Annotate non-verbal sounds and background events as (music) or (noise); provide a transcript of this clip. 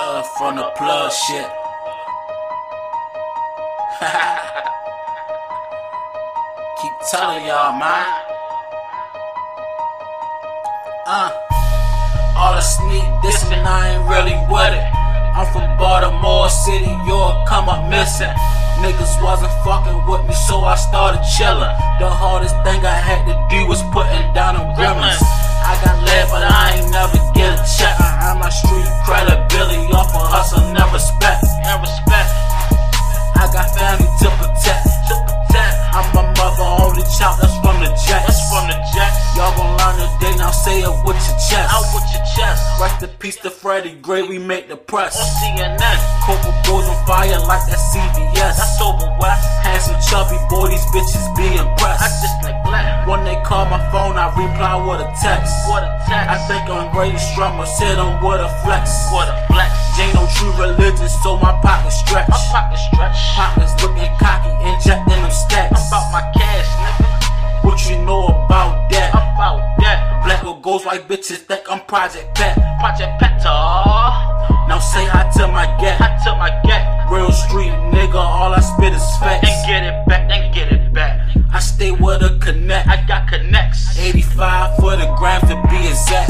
Love from the plug shit. (laughs) Keep telling y'all, man. Uh, all the sneak dissing, I ain't really with it. I'm from Baltimore City, you'll come up missing. Niggas wasn't fucking with me, so I started chillin'. The hardest thing I had to do was putting credibility off of hustle, never respect. And respect. I got family to protect. To protect. I'm my mother only child that's from the Jets. That's from the Jets. Y'all gon' learn today, now say it with your chest. Out with your chest. Rest in peace to Freddie Gray, we make the press. On CNN. Coca goes on fire like that CBS. That's over west. Handsome, chubby boy, these bitches be Call my phone, I reply with a text. What a text. I think I'm ready strummer, sit on with a flex. What a flex. Ain't no true religion, so my pocket stretch. My pocket stretch. Pockets looking cocky, injecting them stacks. I'm about my cash, nigga. What you know about that? About that. Black or ghost white bitches think I'm Project Pat. Project Pat. Stay with a connect. I got connects. 85 for the grams to be exact.